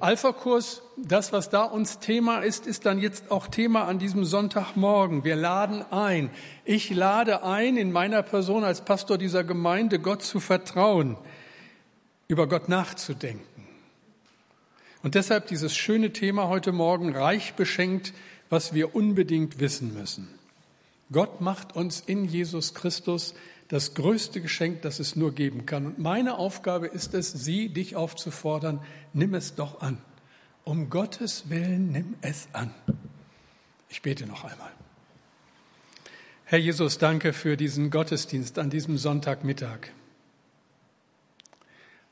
Alpha-Kurs, das, was da uns Thema ist, ist dann jetzt auch Thema an diesem Sonntagmorgen. Wir laden ein. Ich lade ein, in meiner Person als Pastor dieser Gemeinde Gott zu vertrauen, über Gott nachzudenken. Und deshalb dieses schöne Thema heute Morgen, reich beschenkt, was wir unbedingt wissen müssen. Gott macht uns in Jesus Christus das größte Geschenk, das es nur geben kann. Und meine Aufgabe ist es, Sie, dich aufzufordern, nimm es doch an. Um Gottes Willen, nimm es an. Ich bete noch einmal. Herr Jesus, danke für diesen Gottesdienst an diesem Sonntagmittag.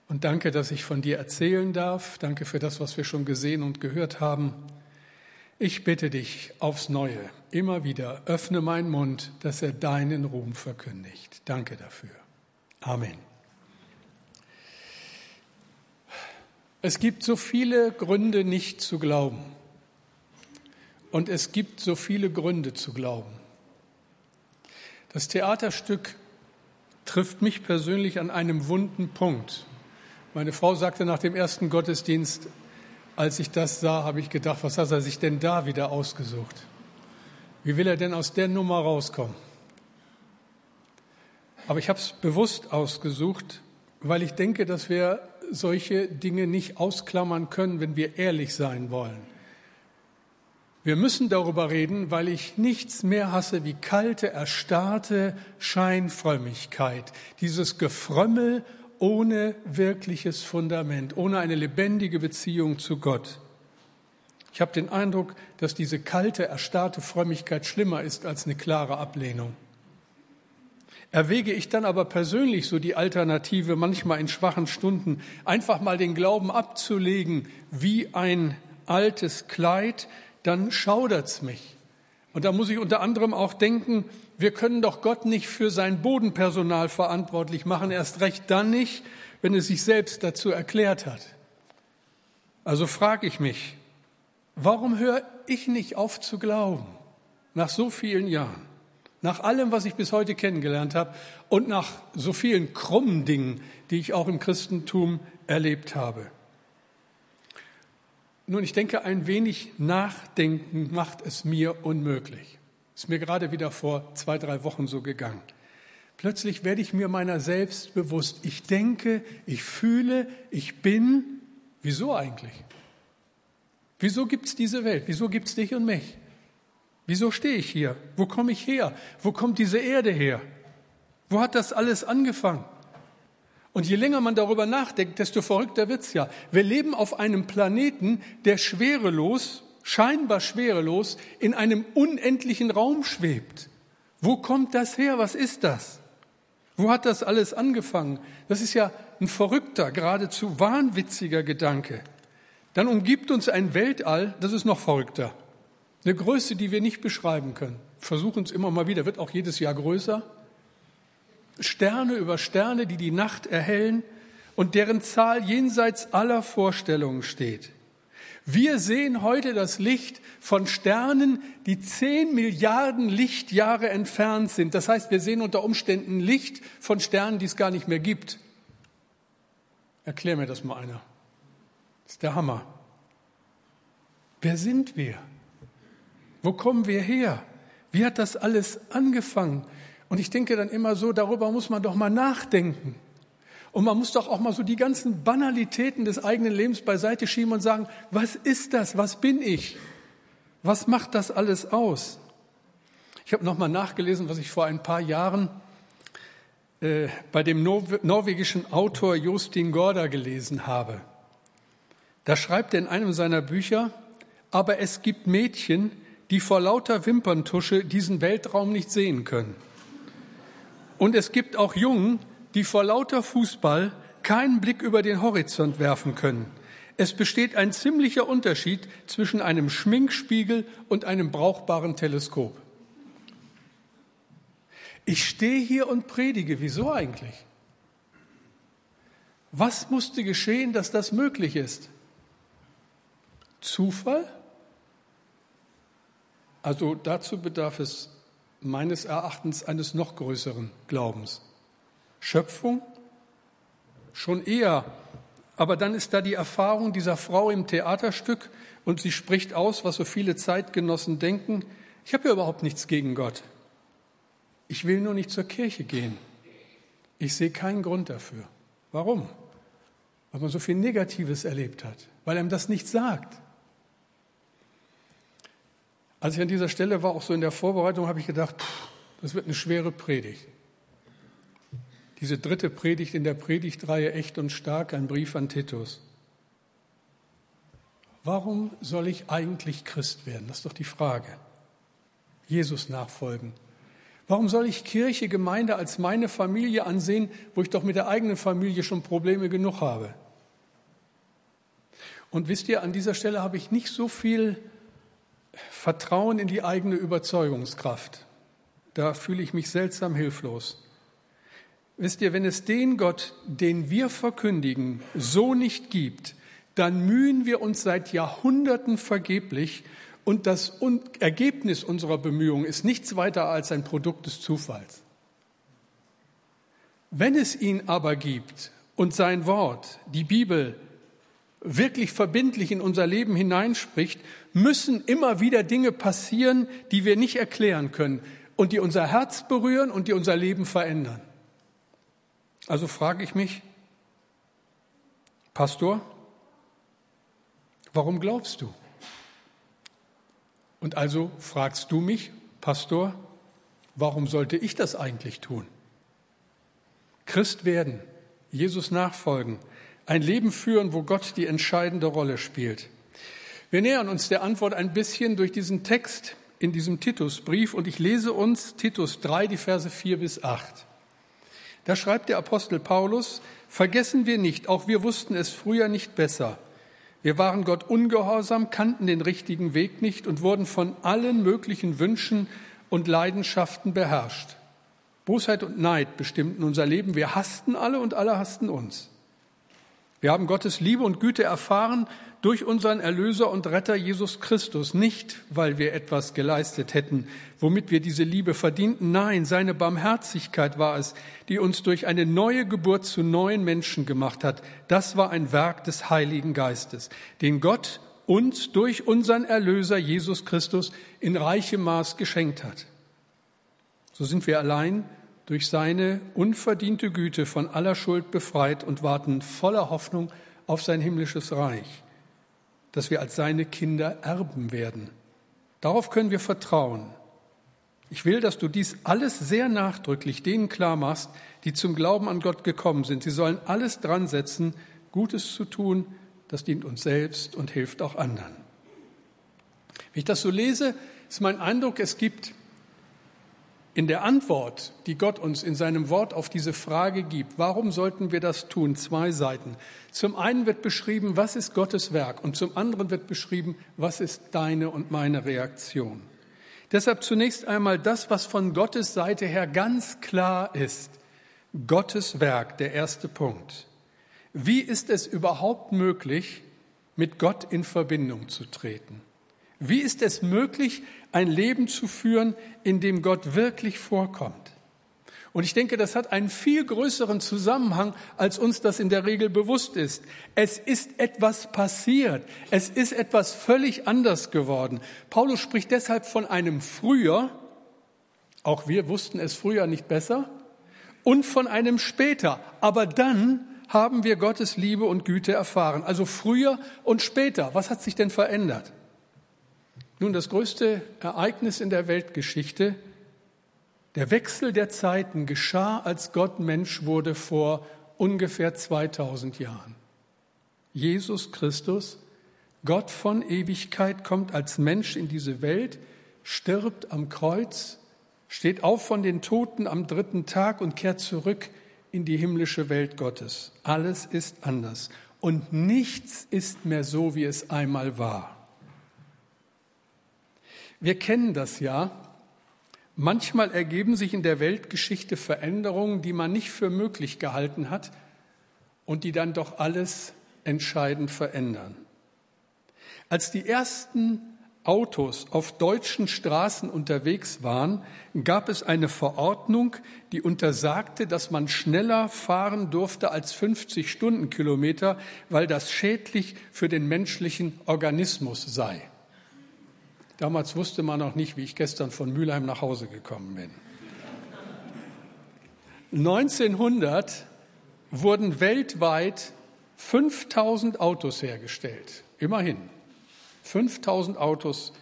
Und danke, dass ich von dir erzählen darf. Danke für das, was wir schon gesehen und gehört haben. Ich bitte dich aufs Neue, immer wieder, öffne meinen Mund, dass er deinen Ruhm verkündigt. Danke dafür. Amen. Es gibt so viele Gründe, nicht zu glauben. Und es gibt so viele Gründe zu glauben. Das Theaterstück trifft mich persönlich an einem wunden Punkt. Meine Frau sagte nach dem ersten Gottesdienst, als ich das sah, habe ich gedacht, was hat er sich denn da wieder ausgesucht? Wie will er denn aus der Nummer rauskommen? Aber ich habe es bewusst ausgesucht, weil ich denke, dass wir solche Dinge nicht ausklammern können, wenn wir ehrlich sein wollen. Wir müssen darüber reden, weil ich nichts mehr hasse wie kalte, erstarrte Scheinfrömmigkeit, dieses Gefrömmel ohne wirkliches Fundament, ohne eine lebendige Beziehung zu Gott. Ich habe den Eindruck, dass diese kalte, erstarrte Frömmigkeit schlimmer ist als eine klare Ablehnung. Erwäge ich dann aber persönlich so die Alternative, manchmal in schwachen Stunden, einfach mal den Glauben abzulegen wie ein altes Kleid, dann schaudert's mich. Und da muss ich unter anderem auch denken, wir können doch Gott nicht für sein Bodenpersonal verantwortlich machen, erst recht dann nicht, wenn es sich selbst dazu erklärt hat. Also frage ich mich, warum höre ich nicht auf zu glauben nach so vielen Jahren, nach allem, was ich bis heute kennengelernt habe und nach so vielen krummen Dingen, die ich auch im Christentum erlebt habe? Nun, ich denke, ein wenig Nachdenken macht es mir unmöglich. Ist mir gerade wieder vor zwei, drei Wochen so gegangen. Plötzlich werde ich mir meiner selbst bewusst. Ich denke, ich fühle, ich bin. Wieso eigentlich? Wieso gibt es diese Welt? Wieso gibt es dich und mich? Wieso stehe ich hier? Wo komme ich her? Wo kommt diese Erde her? Wo hat das alles angefangen? Und je länger man darüber nachdenkt, desto verrückter wird's ja. Wir leben auf einem Planeten, der schwerelos scheinbar schwerelos in einem unendlichen Raum schwebt. Wo kommt das her? Was ist das? Wo hat das alles angefangen? Das ist ja ein verrückter, geradezu wahnwitziger Gedanke. Dann umgibt uns ein Weltall, das ist noch verrückter. Eine Größe, die wir nicht beschreiben können. Versuchen es immer mal wieder, wird auch jedes Jahr größer. Sterne über Sterne, die die Nacht erhellen und deren Zahl jenseits aller Vorstellungen steht. Wir sehen heute das Licht von Sternen, die zehn Milliarden Lichtjahre entfernt sind. Das heißt, wir sehen unter Umständen Licht von Sternen, die es gar nicht mehr gibt. Erklär mir das mal einer. Das ist der Hammer. Wer sind wir? Wo kommen wir her? Wie hat das alles angefangen? Und ich denke dann immer so, darüber muss man doch mal nachdenken. Und man muss doch auch mal so die ganzen Banalitäten des eigenen Lebens beiseite schieben und sagen, was ist das? Was bin ich? Was macht das alles aus? Ich habe nochmal nachgelesen, was ich vor ein paar Jahren äh, bei dem norwegischen Autor Justin Gorda gelesen habe. Da schreibt er in einem seiner Bücher, aber es gibt Mädchen, die vor lauter Wimperntusche diesen Weltraum nicht sehen können. Und es gibt auch Jungen, die vor lauter Fußball keinen Blick über den Horizont werfen können. Es besteht ein ziemlicher Unterschied zwischen einem Schminkspiegel und einem brauchbaren Teleskop. Ich stehe hier und predige. Wieso eigentlich? Was musste geschehen, dass das möglich ist? Zufall? Also dazu bedarf es meines Erachtens eines noch größeren Glaubens. Schöpfung? Schon eher Aber dann ist da die Erfahrung dieser Frau im Theaterstück und sie spricht aus, was so viele Zeitgenossen denken. Ich habe ja überhaupt nichts gegen Gott. Ich will nur nicht zur Kirche gehen. Ich sehe keinen Grund dafür. Warum? Weil man so viel Negatives erlebt hat, weil einem das nicht sagt. Als ich an dieser Stelle war, auch so in der Vorbereitung, habe ich gedacht, pff, das wird eine schwere Predigt. Diese dritte Predigt in der Predigtreihe Echt und Stark, ein Brief an Titus. Warum soll ich eigentlich Christ werden? Das ist doch die Frage. Jesus nachfolgen. Warum soll ich Kirche, Gemeinde als meine Familie ansehen, wo ich doch mit der eigenen Familie schon Probleme genug habe? Und wisst ihr, an dieser Stelle habe ich nicht so viel Vertrauen in die eigene Überzeugungskraft. Da fühle ich mich seltsam hilflos. Wisst ihr, wenn es den Gott, den wir verkündigen, so nicht gibt, dann mühen wir uns seit Jahrhunderten vergeblich und das Ergebnis unserer Bemühungen ist nichts weiter als ein Produkt des Zufalls. Wenn es ihn aber gibt und sein Wort, die Bibel, wirklich verbindlich in unser Leben hineinspricht, müssen immer wieder Dinge passieren, die wir nicht erklären können und die unser Herz berühren und die unser Leben verändern. Also frage ich mich, Pastor, warum glaubst du? Und also fragst du mich, Pastor, warum sollte ich das eigentlich tun? Christ werden, Jesus nachfolgen, ein Leben führen, wo Gott die entscheidende Rolle spielt. Wir nähern uns der Antwort ein bisschen durch diesen Text in diesem Titusbrief und ich lese uns Titus 3, die Verse 4 bis 8. Da schreibt der Apostel Paulus, vergessen wir nicht, auch wir wussten es früher nicht besser. Wir waren Gott ungehorsam, kannten den richtigen Weg nicht und wurden von allen möglichen Wünschen und Leidenschaften beherrscht. Bosheit und Neid bestimmten unser Leben. Wir hassten alle und alle hassten uns. Wir haben Gottes Liebe und Güte erfahren durch unseren Erlöser und Retter Jesus Christus, nicht weil wir etwas geleistet hätten, womit wir diese Liebe verdienten. Nein, seine Barmherzigkeit war es, die uns durch eine neue Geburt zu neuen Menschen gemacht hat. Das war ein Werk des Heiligen Geistes, den Gott uns durch unseren Erlöser Jesus Christus in reichem Maß geschenkt hat. So sind wir allein durch seine unverdiente Güte von aller Schuld befreit und warten voller Hoffnung auf sein himmlisches Reich, dass wir als seine Kinder erben werden. Darauf können wir vertrauen. Ich will, dass du dies alles sehr nachdrücklich denen klar machst, die zum Glauben an Gott gekommen sind. Sie sollen alles dran setzen, Gutes zu tun. Das dient uns selbst und hilft auch anderen. Wenn ich das so lese, ist mein Eindruck, es gibt in der Antwort, die Gott uns in seinem Wort auf diese Frage gibt, warum sollten wir das tun, zwei Seiten. Zum einen wird beschrieben, was ist Gottes Werk und zum anderen wird beschrieben, was ist deine und meine Reaktion. Deshalb zunächst einmal das, was von Gottes Seite her ganz klar ist. Gottes Werk, der erste Punkt. Wie ist es überhaupt möglich, mit Gott in Verbindung zu treten? Wie ist es möglich, ein Leben zu führen, in dem Gott wirklich vorkommt? Und ich denke, das hat einen viel größeren Zusammenhang, als uns das in der Regel bewusst ist. Es ist etwas passiert. Es ist etwas völlig anders geworden. Paulus spricht deshalb von einem früher, auch wir wussten es früher nicht besser, und von einem später. Aber dann haben wir Gottes Liebe und Güte erfahren. Also früher und später. Was hat sich denn verändert? Nun, das größte Ereignis in der Weltgeschichte, der Wechsel der Zeiten geschah, als Gott Mensch wurde vor ungefähr 2000 Jahren. Jesus Christus, Gott von Ewigkeit, kommt als Mensch in diese Welt, stirbt am Kreuz, steht auf von den Toten am dritten Tag und kehrt zurück in die himmlische Welt Gottes. Alles ist anders und nichts ist mehr so, wie es einmal war. Wir kennen das ja. Manchmal ergeben sich in der Weltgeschichte Veränderungen, die man nicht für möglich gehalten hat und die dann doch alles entscheidend verändern. Als die ersten Autos auf deutschen Straßen unterwegs waren, gab es eine Verordnung, die untersagte, dass man schneller fahren durfte als 50 Stundenkilometer, weil das schädlich für den menschlichen Organismus sei. Damals wusste man noch nicht, wie ich gestern von Mülheim nach Hause gekommen bin. 1900 wurden weltweit 5000 Autos hergestellt. Immerhin. 5000 Autos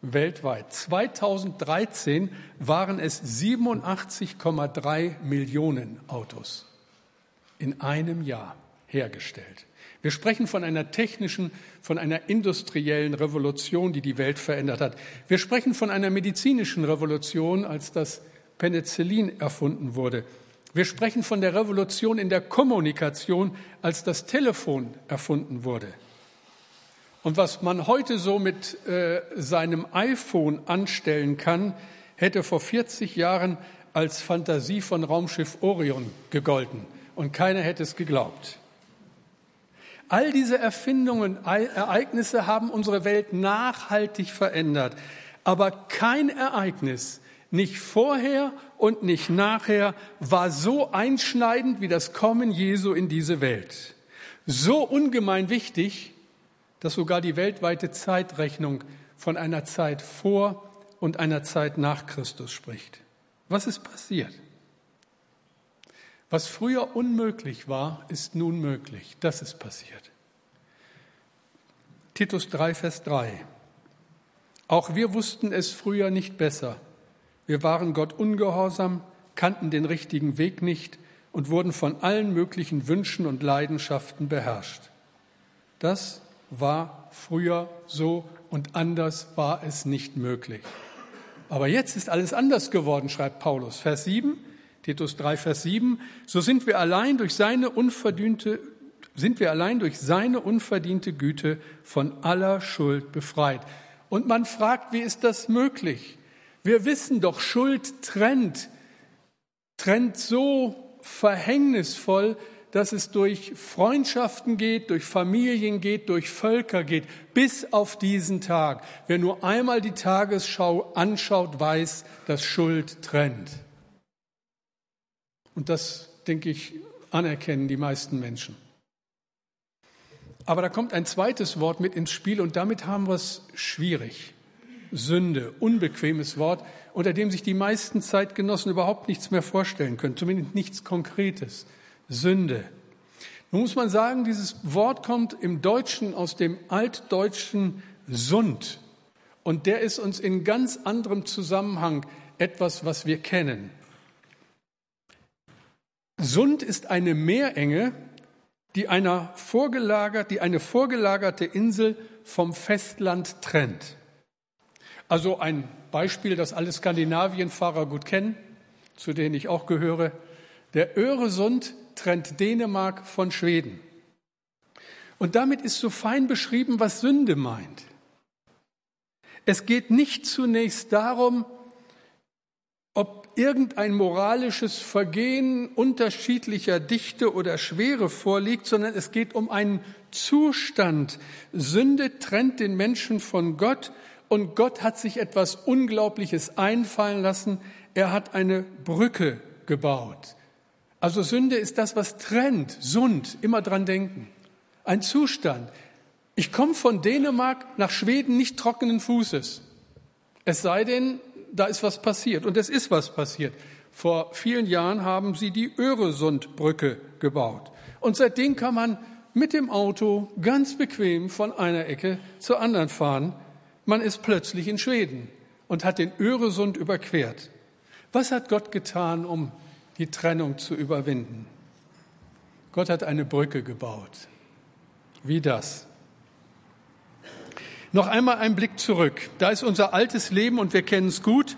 weltweit. 2013 waren es 87,3 Millionen Autos in einem Jahr hergestellt. Wir sprechen von einer technischen, von einer industriellen Revolution, die die Welt verändert hat. Wir sprechen von einer medizinischen Revolution, als das Penicillin erfunden wurde. Wir sprechen von der Revolution in der Kommunikation, als das Telefon erfunden wurde. Und was man heute so mit äh, seinem iPhone anstellen kann, hätte vor 40 Jahren als Fantasie von Raumschiff Orion gegolten. Und keiner hätte es geglaubt. All diese Erfindungen, Ereignisse haben unsere Welt nachhaltig verändert. Aber kein Ereignis, nicht vorher und nicht nachher, war so einschneidend wie das Kommen Jesu in diese Welt. So ungemein wichtig, dass sogar die weltweite Zeitrechnung von einer Zeit vor und einer Zeit nach Christus spricht. Was ist passiert? Was früher unmöglich war, ist nun möglich. Das ist passiert. Titus 3, Vers 3. Auch wir wussten es früher nicht besser. Wir waren Gott ungehorsam, kannten den richtigen Weg nicht und wurden von allen möglichen Wünschen und Leidenschaften beherrscht. Das war früher so und anders war es nicht möglich. Aber jetzt ist alles anders geworden, schreibt Paulus. Vers 7, Titus 3, Vers 7. So sind wir allein durch seine unverdiente, sind wir allein durch seine unverdiente Güte von aller Schuld befreit. Und man fragt, wie ist das möglich? Wir wissen doch, Schuld trennt, trennt so verhängnisvoll, dass es durch Freundschaften geht, durch Familien geht, durch Völker geht, bis auf diesen Tag. Wer nur einmal die Tagesschau anschaut, weiß, dass Schuld trennt. Und das, denke ich, anerkennen die meisten Menschen. Aber da kommt ein zweites Wort mit ins Spiel und damit haben wir es schwierig. Sünde, unbequemes Wort, unter dem sich die meisten Zeitgenossen überhaupt nichts mehr vorstellen können, zumindest nichts Konkretes. Sünde. Nun muss man sagen, dieses Wort kommt im Deutschen aus dem altdeutschen Sund. Und der ist uns in ganz anderem Zusammenhang etwas, was wir kennen. Sund ist eine Meerenge, die, einer vorgelagert, die eine vorgelagerte Insel vom Festland trennt. Also ein Beispiel, das alle Skandinavienfahrer gut kennen, zu denen ich auch gehöre. Der Öresund trennt Dänemark von Schweden. Und damit ist so fein beschrieben, was Sünde meint. Es geht nicht zunächst darum, irgendein moralisches Vergehen unterschiedlicher Dichte oder Schwere vorliegt, sondern es geht um einen Zustand. Sünde trennt den Menschen von Gott und Gott hat sich etwas Unglaubliches einfallen lassen. Er hat eine Brücke gebaut. Also Sünde ist das, was trennt, Sund, immer dran denken. Ein Zustand. Ich komme von Dänemark nach Schweden nicht trockenen Fußes. Es sei denn, da ist was passiert. Und es ist was passiert. Vor vielen Jahren haben sie die Öresundbrücke gebaut. Und seitdem kann man mit dem Auto ganz bequem von einer Ecke zur anderen fahren. Man ist plötzlich in Schweden und hat den Öresund überquert. Was hat Gott getan, um die Trennung zu überwinden. Gott hat eine Brücke gebaut. Wie das? Noch einmal ein Blick zurück. Da ist unser altes Leben und wir kennen es gut.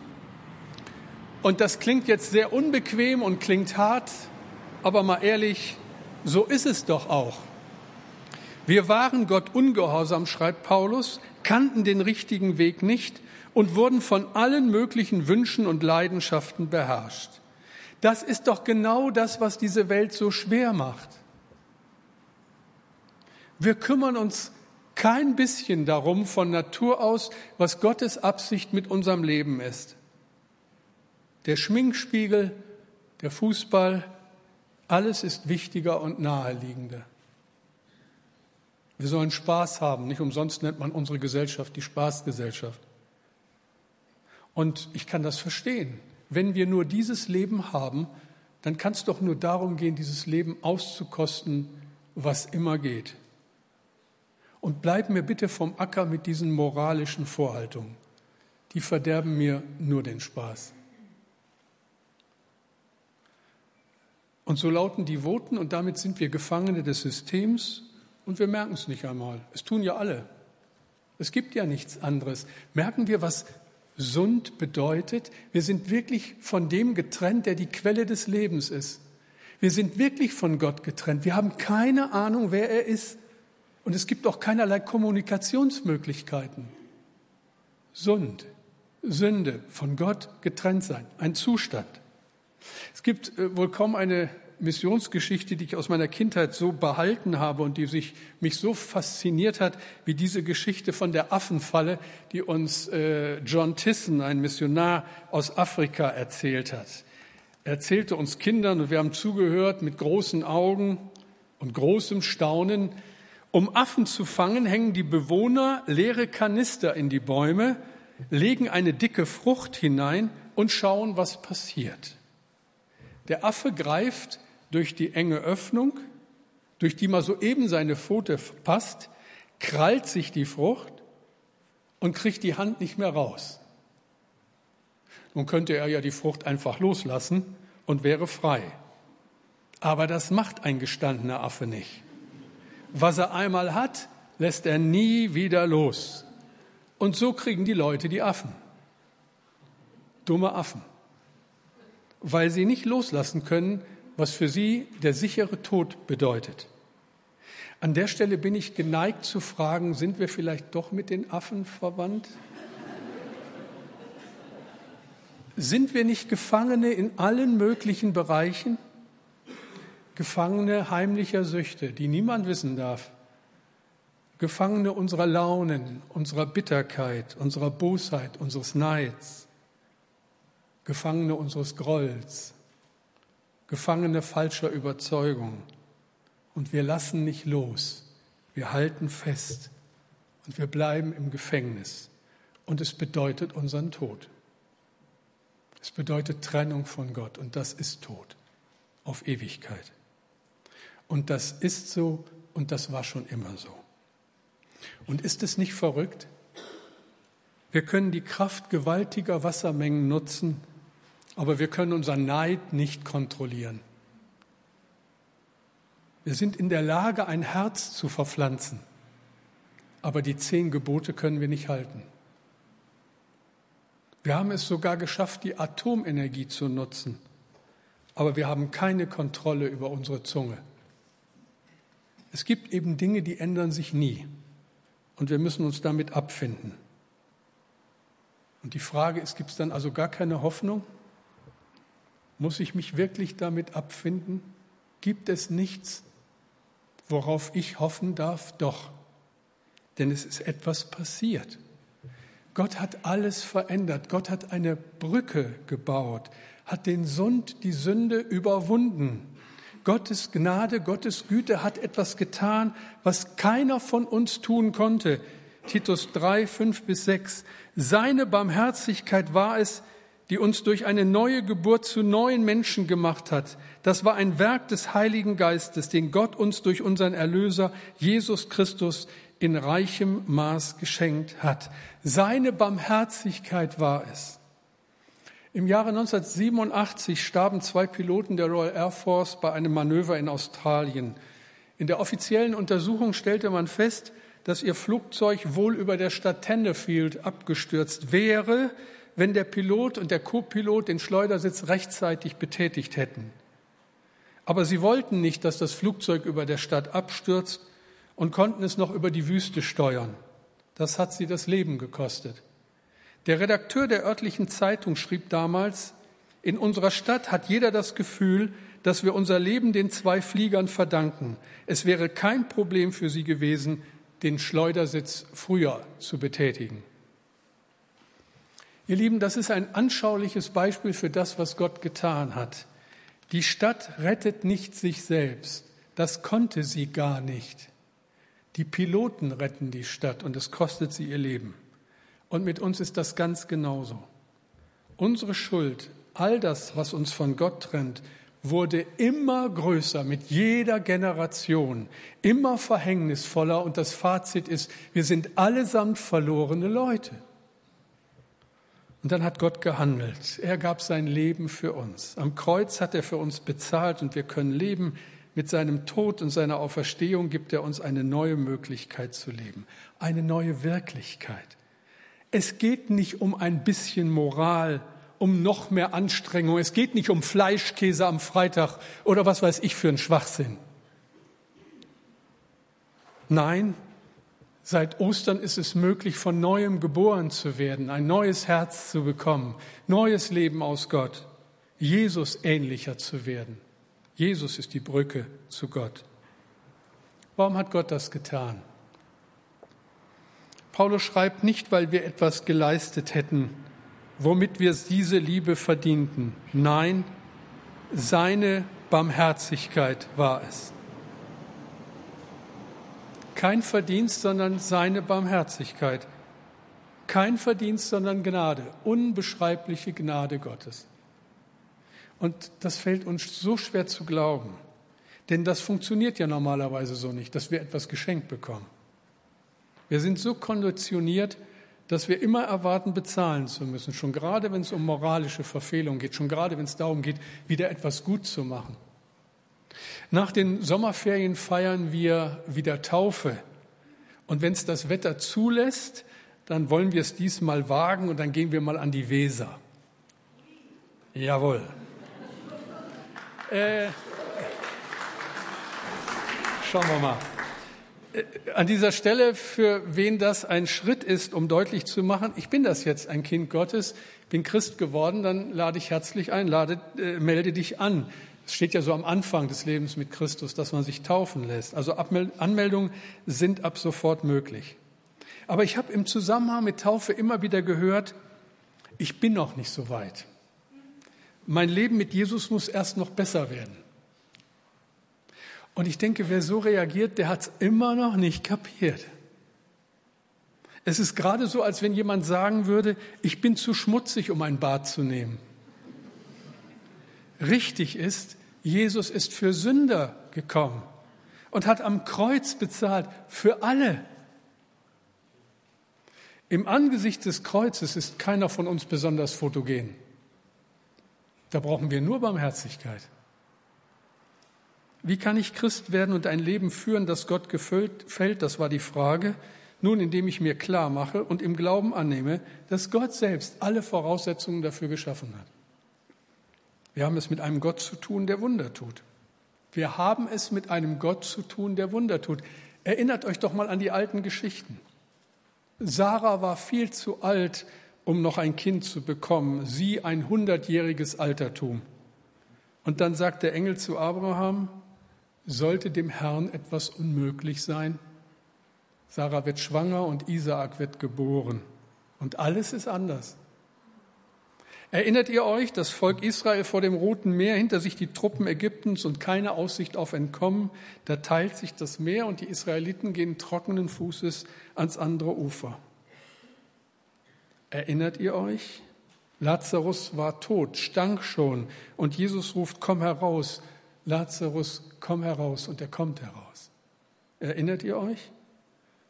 Und das klingt jetzt sehr unbequem und klingt hart, aber mal ehrlich, so ist es doch auch. Wir waren Gott ungehorsam, schreibt Paulus, kannten den richtigen Weg nicht und wurden von allen möglichen Wünschen und Leidenschaften beherrscht. Das ist doch genau das, was diese Welt so schwer macht. Wir kümmern uns kein bisschen darum von Natur aus, was Gottes Absicht mit unserem Leben ist. Der Schminkspiegel, der Fußball, alles ist wichtiger und naheliegender. Wir sollen Spaß haben. Nicht umsonst nennt man unsere Gesellschaft die Spaßgesellschaft. Und ich kann das verstehen. Wenn wir nur dieses Leben haben, dann kann es doch nur darum gehen, dieses Leben auszukosten, was immer geht. Und bleib mir bitte vom Acker mit diesen moralischen Vorhaltungen. Die verderben mir nur den Spaß. Und so lauten die Voten und damit sind wir Gefangene des Systems und wir merken es nicht einmal. Es tun ja alle. Es gibt ja nichts anderes. Merken wir, was Sund bedeutet? Wir sind wirklich von dem getrennt, der die Quelle des Lebens ist. Wir sind wirklich von Gott getrennt. Wir haben keine Ahnung, wer er ist. Und es gibt auch keinerlei Kommunikationsmöglichkeiten. Sund, Sünde, von Gott getrennt sein, ein Zustand. Es gibt äh, wohl kaum eine Missionsgeschichte, die ich aus meiner Kindheit so behalten habe und die sich, mich so fasziniert hat, wie diese Geschichte von der Affenfalle, die uns äh, John Tissen, ein Missionar aus Afrika, erzählt hat. Er erzählte uns Kindern und wir haben zugehört mit großen Augen und großem Staunen. Um Affen zu fangen, hängen die Bewohner leere Kanister in die Bäume, legen eine dicke Frucht hinein und schauen, was passiert. Der Affe greift durch die enge Öffnung, durch die mal soeben seine Pfote passt, krallt sich die Frucht und kriegt die Hand nicht mehr raus. Nun könnte er ja die Frucht einfach loslassen und wäre frei. Aber das macht ein gestandener Affe nicht. Was er einmal hat, lässt er nie wieder los. Und so kriegen die Leute die Affen. Dumme Affen. Weil sie nicht loslassen können, was für sie der sichere Tod bedeutet. An der Stelle bin ich geneigt zu fragen, sind wir vielleicht doch mit den Affen verwandt? Sind wir nicht Gefangene in allen möglichen Bereichen? Gefangene heimlicher Süchte, die niemand wissen darf. Gefangene unserer Launen, unserer Bitterkeit, unserer Bosheit, unseres Neids. Gefangene unseres Grolls, Gefangene falscher Überzeugung. Und wir lassen nicht los. Wir halten fest. Und wir bleiben im Gefängnis. Und es bedeutet unseren Tod. Es bedeutet Trennung von Gott. Und das ist Tod. Auf Ewigkeit. Und das ist so und das war schon immer so. Und ist es nicht verrückt? Wir können die Kraft gewaltiger Wassermengen nutzen, aber wir können unseren Neid nicht kontrollieren. Wir sind in der Lage, ein Herz zu verpflanzen, aber die zehn Gebote können wir nicht halten. Wir haben es sogar geschafft, die Atomenergie zu nutzen, aber wir haben keine Kontrolle über unsere Zunge. Es gibt eben Dinge, die ändern sich nie und wir müssen uns damit abfinden. Und die Frage ist, gibt es dann also gar keine Hoffnung? Muss ich mich wirklich damit abfinden? Gibt es nichts, worauf ich hoffen darf? Doch, denn es ist etwas passiert. Gott hat alles verändert. Gott hat eine Brücke gebaut, hat den Sund, die Sünde überwunden. Gottes Gnade, Gottes Güte hat etwas getan, was keiner von uns tun konnte. Titus 3, 5 bis 6. Seine Barmherzigkeit war es, die uns durch eine neue Geburt zu neuen Menschen gemacht hat. Das war ein Werk des Heiligen Geistes, den Gott uns durch unseren Erlöser Jesus Christus in reichem Maß geschenkt hat. Seine Barmherzigkeit war es. Im Jahre 1987 starben zwei Piloten der Royal Air Force bei einem Manöver in Australien. In der offiziellen Untersuchung stellte man fest, dass ihr Flugzeug wohl über der Stadt Tenderfield abgestürzt wäre, wenn der Pilot und der Co-Pilot den Schleudersitz rechtzeitig betätigt hätten. Aber sie wollten nicht, dass das Flugzeug über der Stadt abstürzt und konnten es noch über die Wüste steuern. Das hat sie das Leben gekostet. Der Redakteur der örtlichen Zeitung schrieb damals, in unserer Stadt hat jeder das Gefühl, dass wir unser Leben den zwei Fliegern verdanken. Es wäre kein Problem für sie gewesen, den Schleudersitz früher zu betätigen. Ihr Lieben, das ist ein anschauliches Beispiel für das, was Gott getan hat. Die Stadt rettet nicht sich selbst. Das konnte sie gar nicht. Die Piloten retten die Stadt und es kostet sie ihr Leben. Und mit uns ist das ganz genauso. Unsere Schuld, all das, was uns von Gott trennt, wurde immer größer mit jeder Generation, immer verhängnisvoller und das Fazit ist, wir sind allesamt verlorene Leute. Und dann hat Gott gehandelt. Er gab sein Leben für uns. Am Kreuz hat er für uns bezahlt und wir können leben. Mit seinem Tod und seiner Auferstehung gibt er uns eine neue Möglichkeit zu leben, eine neue Wirklichkeit. Es geht nicht um ein bisschen Moral, um noch mehr Anstrengung. Es geht nicht um Fleischkäse am Freitag oder was weiß ich für einen Schwachsinn. Nein, seit Ostern ist es möglich, von neuem geboren zu werden, ein neues Herz zu bekommen, neues Leben aus Gott, Jesus ähnlicher zu werden. Jesus ist die Brücke zu Gott. Warum hat Gott das getan? Paulus schreibt nicht, weil wir etwas geleistet hätten, womit wir diese Liebe verdienten. Nein, seine Barmherzigkeit war es. Kein Verdienst, sondern seine Barmherzigkeit. Kein Verdienst, sondern Gnade, unbeschreibliche Gnade Gottes. Und das fällt uns so schwer zu glauben, denn das funktioniert ja normalerweise so nicht, dass wir etwas geschenkt bekommen. Wir sind so konditioniert, dass wir immer erwarten, bezahlen zu müssen, schon gerade wenn es um moralische Verfehlung geht, schon gerade wenn es darum geht, wieder etwas gut zu machen. Nach den Sommerferien feiern wir wieder Taufe. Und wenn es das Wetter zulässt, dann wollen wir es diesmal wagen und dann gehen wir mal an die Weser. Jawohl. Äh, schauen wir mal. Äh, an dieser Stelle, für wen das ein Schritt ist, um deutlich zu machen, ich bin das jetzt ein Kind Gottes, bin Christ geworden, dann lade ich herzlich ein, lade, äh, melde dich an. Es steht ja so am Anfang des Lebens mit Christus, dass man sich taufen lässt. Also Anmeldungen sind ab sofort möglich. Aber ich habe im Zusammenhang mit Taufe immer wieder gehört, ich bin noch nicht so weit. Mein Leben mit Jesus muss erst noch besser werden. Und ich denke, wer so reagiert, der hat es immer noch nicht kapiert. Es ist gerade so, als wenn jemand sagen würde, ich bin zu schmutzig, um ein Bad zu nehmen. Richtig ist, Jesus ist für Sünder gekommen und hat am Kreuz bezahlt für alle. Im Angesicht des Kreuzes ist keiner von uns besonders fotogen. Da brauchen wir nur Barmherzigkeit. Wie kann ich Christ werden und ein Leben führen, das Gott gefällt? Das war die Frage. Nun, indem ich mir klar mache und im Glauben annehme, dass Gott selbst alle Voraussetzungen dafür geschaffen hat. Wir haben es mit einem Gott zu tun, der Wunder tut. Wir haben es mit einem Gott zu tun, der Wunder tut. Erinnert euch doch mal an die alten Geschichten. Sarah war viel zu alt, um noch ein Kind zu bekommen, sie ein hundertjähriges Altertum. Und dann sagt der Engel zu Abraham, sollte dem Herrn etwas unmöglich sein? Sarah wird schwanger und Isaak wird geboren. Und alles ist anders. Erinnert ihr euch, das Volk Israel vor dem Roten Meer, hinter sich die Truppen Ägyptens und keine Aussicht auf Entkommen? Da teilt sich das Meer und die Israeliten gehen trockenen Fußes ans andere Ufer. Erinnert ihr euch? Lazarus war tot, stank schon und Jesus ruft, komm heraus. Lazarus, komm heraus und er kommt heraus. Erinnert ihr euch?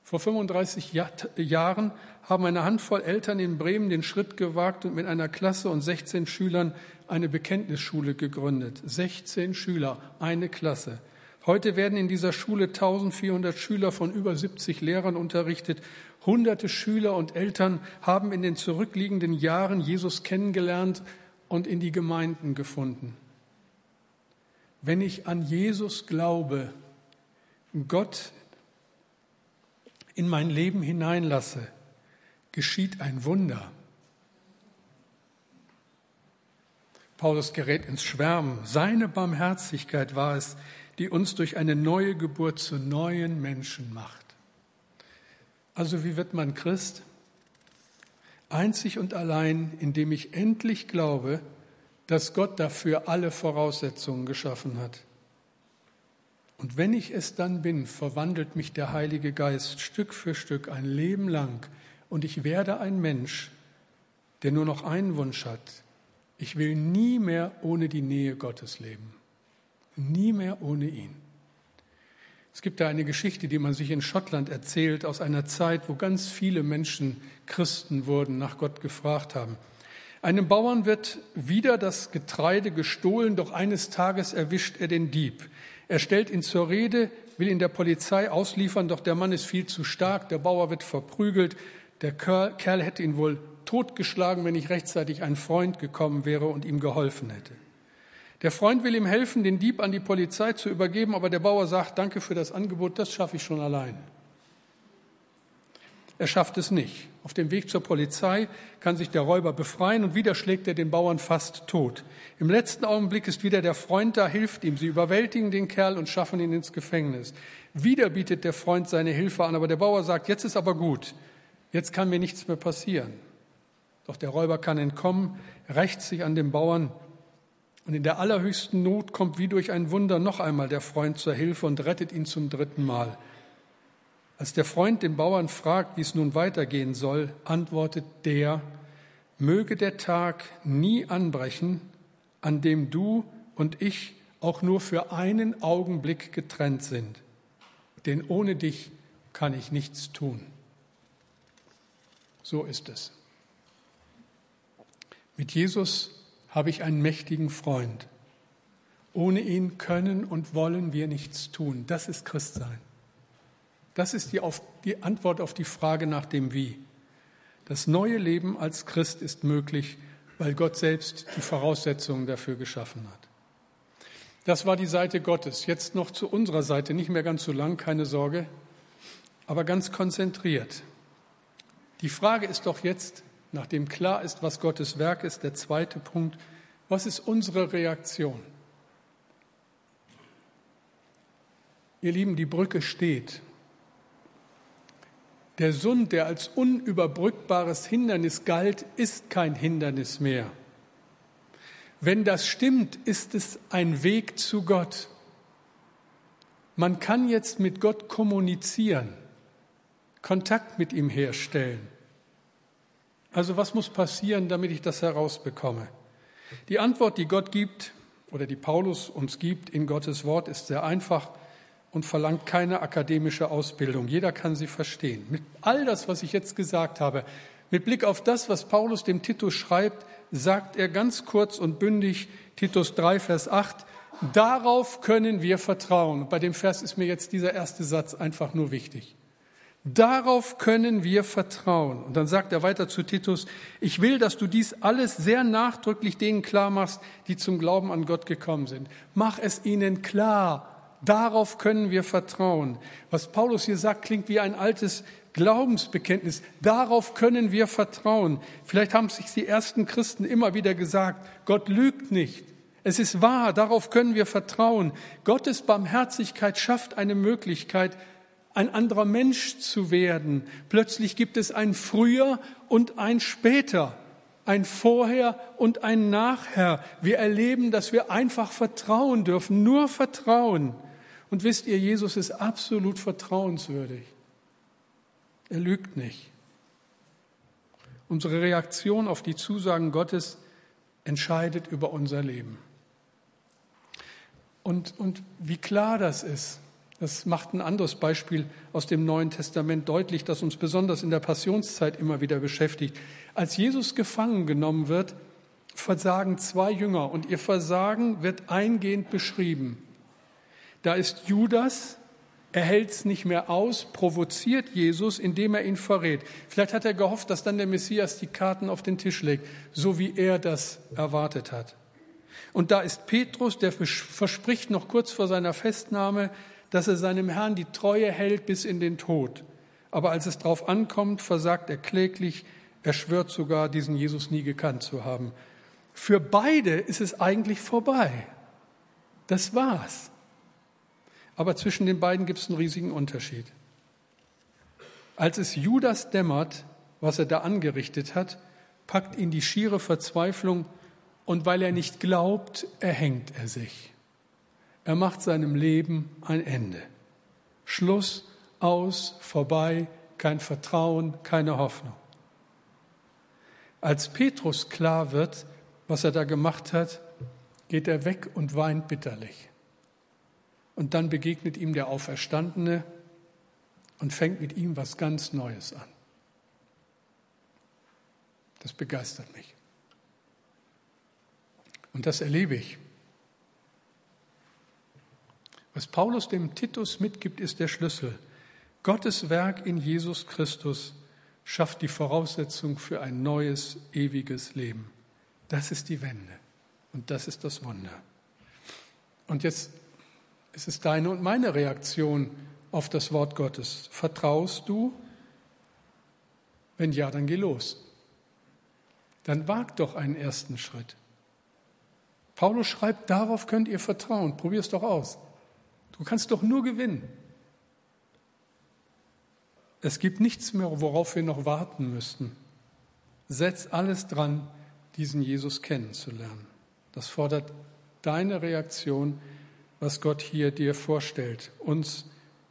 Vor 35 Jahren haben eine Handvoll Eltern in Bremen den Schritt gewagt und mit einer Klasse und 16 Schülern eine Bekenntnisschule gegründet. 16 Schüler, eine Klasse. Heute werden in dieser Schule 1400 Schüler von über 70 Lehrern unterrichtet. Hunderte Schüler und Eltern haben in den zurückliegenden Jahren Jesus kennengelernt und in die Gemeinden gefunden. Wenn ich an Jesus glaube, Gott in mein Leben hineinlasse, geschieht ein Wunder. Paulus gerät ins Schwärmen. Seine Barmherzigkeit war es, die uns durch eine neue Geburt zu neuen Menschen macht. Also wie wird man Christ? Einzig und allein, indem ich endlich glaube, dass Gott dafür alle Voraussetzungen geschaffen hat. Und wenn ich es dann bin, verwandelt mich der Heilige Geist Stück für Stück ein Leben lang und ich werde ein Mensch, der nur noch einen Wunsch hat. Ich will nie mehr ohne die Nähe Gottes leben. Nie mehr ohne ihn. Es gibt da eine Geschichte, die man sich in Schottland erzählt, aus einer Zeit, wo ganz viele Menschen Christen wurden, nach Gott gefragt haben. Einem Bauern wird wieder das Getreide gestohlen, doch eines Tages erwischt er den Dieb. Er stellt ihn zur Rede, will ihn der Polizei ausliefern, doch der Mann ist viel zu stark, der Bauer wird verprügelt, der Kerl hätte ihn wohl totgeschlagen, wenn nicht rechtzeitig ein Freund gekommen wäre und ihm geholfen hätte. Der Freund will ihm helfen, den Dieb an die Polizei zu übergeben, aber der Bauer sagt, danke für das Angebot, das schaffe ich schon alleine. Er schafft es nicht. Auf dem Weg zur Polizei kann sich der Räuber befreien und wieder schlägt er den Bauern fast tot. Im letzten Augenblick ist wieder der Freund da, hilft ihm. Sie überwältigen den Kerl und schaffen ihn ins Gefängnis. Wieder bietet der Freund seine Hilfe an, aber der Bauer sagt, jetzt ist aber gut. Jetzt kann mir nichts mehr passieren. Doch der Räuber kann entkommen, rächt sich an dem Bauern und in der allerhöchsten Not kommt wie durch ein Wunder noch einmal der Freund zur Hilfe und rettet ihn zum dritten Mal. Als der Freund den Bauern fragt, wie es nun weitergehen soll, antwortet der, möge der Tag nie anbrechen, an dem du und ich auch nur für einen Augenblick getrennt sind. Denn ohne dich kann ich nichts tun. So ist es. Mit Jesus habe ich einen mächtigen Freund. Ohne ihn können und wollen wir nichts tun. Das ist Christsein. Das ist die, auf, die Antwort auf die Frage nach dem Wie. Das neue Leben als Christ ist möglich, weil Gott selbst die Voraussetzungen dafür geschaffen hat. Das war die Seite Gottes. Jetzt noch zu unserer Seite, nicht mehr ganz so lang, keine Sorge, aber ganz konzentriert. Die Frage ist doch jetzt, nachdem klar ist, was Gottes Werk ist, der zweite Punkt, was ist unsere Reaktion? Ihr Lieben, die Brücke steht. Der Sund, der als unüberbrückbares Hindernis galt, ist kein Hindernis mehr. Wenn das stimmt, ist es ein Weg zu Gott. Man kann jetzt mit Gott kommunizieren, Kontakt mit ihm herstellen. Also was muss passieren, damit ich das herausbekomme? Die Antwort, die Gott gibt oder die Paulus uns gibt in Gottes Wort, ist sehr einfach und verlangt keine akademische Ausbildung. Jeder kann sie verstehen. Mit all das, was ich jetzt gesagt habe, mit Blick auf das, was Paulus dem Titus schreibt, sagt er ganz kurz und bündig, Titus 3, Vers 8, darauf können wir vertrauen. Bei dem Vers ist mir jetzt dieser erste Satz einfach nur wichtig. Darauf können wir vertrauen. Und dann sagt er weiter zu Titus, ich will, dass du dies alles sehr nachdrücklich denen klar machst, die zum Glauben an Gott gekommen sind. Mach es ihnen klar. Darauf können wir vertrauen. Was Paulus hier sagt, klingt wie ein altes Glaubensbekenntnis. Darauf können wir vertrauen. Vielleicht haben sich die ersten Christen immer wieder gesagt, Gott lügt nicht. Es ist wahr, darauf können wir vertrauen. Gottes Barmherzigkeit schafft eine Möglichkeit, ein anderer Mensch zu werden. Plötzlich gibt es ein Früher und ein Später, ein Vorher und ein Nachher. Wir erleben, dass wir einfach vertrauen dürfen, nur vertrauen. Und wisst ihr, Jesus ist absolut vertrauenswürdig. Er lügt nicht. Unsere Reaktion auf die Zusagen Gottes entscheidet über unser Leben. Und, und wie klar das ist, das macht ein anderes Beispiel aus dem Neuen Testament deutlich, das uns besonders in der Passionszeit immer wieder beschäftigt. Als Jesus gefangen genommen wird, versagen zwei Jünger und ihr Versagen wird eingehend beschrieben. Da ist Judas, er hält es nicht mehr aus, provoziert Jesus, indem er ihn verrät. Vielleicht hat er gehofft, dass dann der Messias die Karten auf den Tisch legt, so wie er das erwartet hat. Und da ist Petrus, der verspricht noch kurz vor seiner Festnahme, dass er seinem Herrn die Treue hält bis in den Tod. Aber als es darauf ankommt, versagt er kläglich, er schwört sogar, diesen Jesus nie gekannt zu haben. Für beide ist es eigentlich vorbei. Das war's. Aber zwischen den beiden gibt es einen riesigen Unterschied. Als es Judas dämmert, was er da angerichtet hat, packt ihn die schiere Verzweiflung und weil er nicht glaubt, erhängt er sich. Er macht seinem Leben ein Ende. Schluss, aus, vorbei, kein Vertrauen, keine Hoffnung. Als Petrus klar wird, was er da gemacht hat, geht er weg und weint bitterlich. Und dann begegnet ihm der Auferstandene und fängt mit ihm was ganz Neues an. Das begeistert mich. Und das erlebe ich. Was Paulus dem Titus mitgibt, ist der Schlüssel. Gottes Werk in Jesus Christus schafft die Voraussetzung für ein neues, ewiges Leben. Das ist die Wende und das ist das Wunder. Und jetzt ist es deine und meine Reaktion auf das Wort Gottes. Vertraust du? Wenn ja, dann geh los. Dann wag doch einen ersten Schritt. Paulus schreibt, darauf könnt ihr vertrauen. Probier es doch aus. Du kannst doch nur gewinnen. Es gibt nichts mehr, worauf wir noch warten müssten. Setz alles dran, diesen Jesus kennenzulernen. Das fordert deine Reaktion, was Gott hier dir vorstellt, uns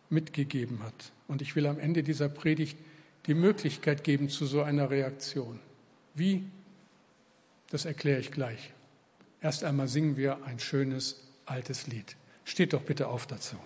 mitgegeben hat. Und ich will am Ende dieser Predigt die Möglichkeit geben zu so einer Reaktion. Wie? Das erkläre ich gleich. Erst einmal singen wir ein schönes altes Lied. Steht doch bitte auf dazu.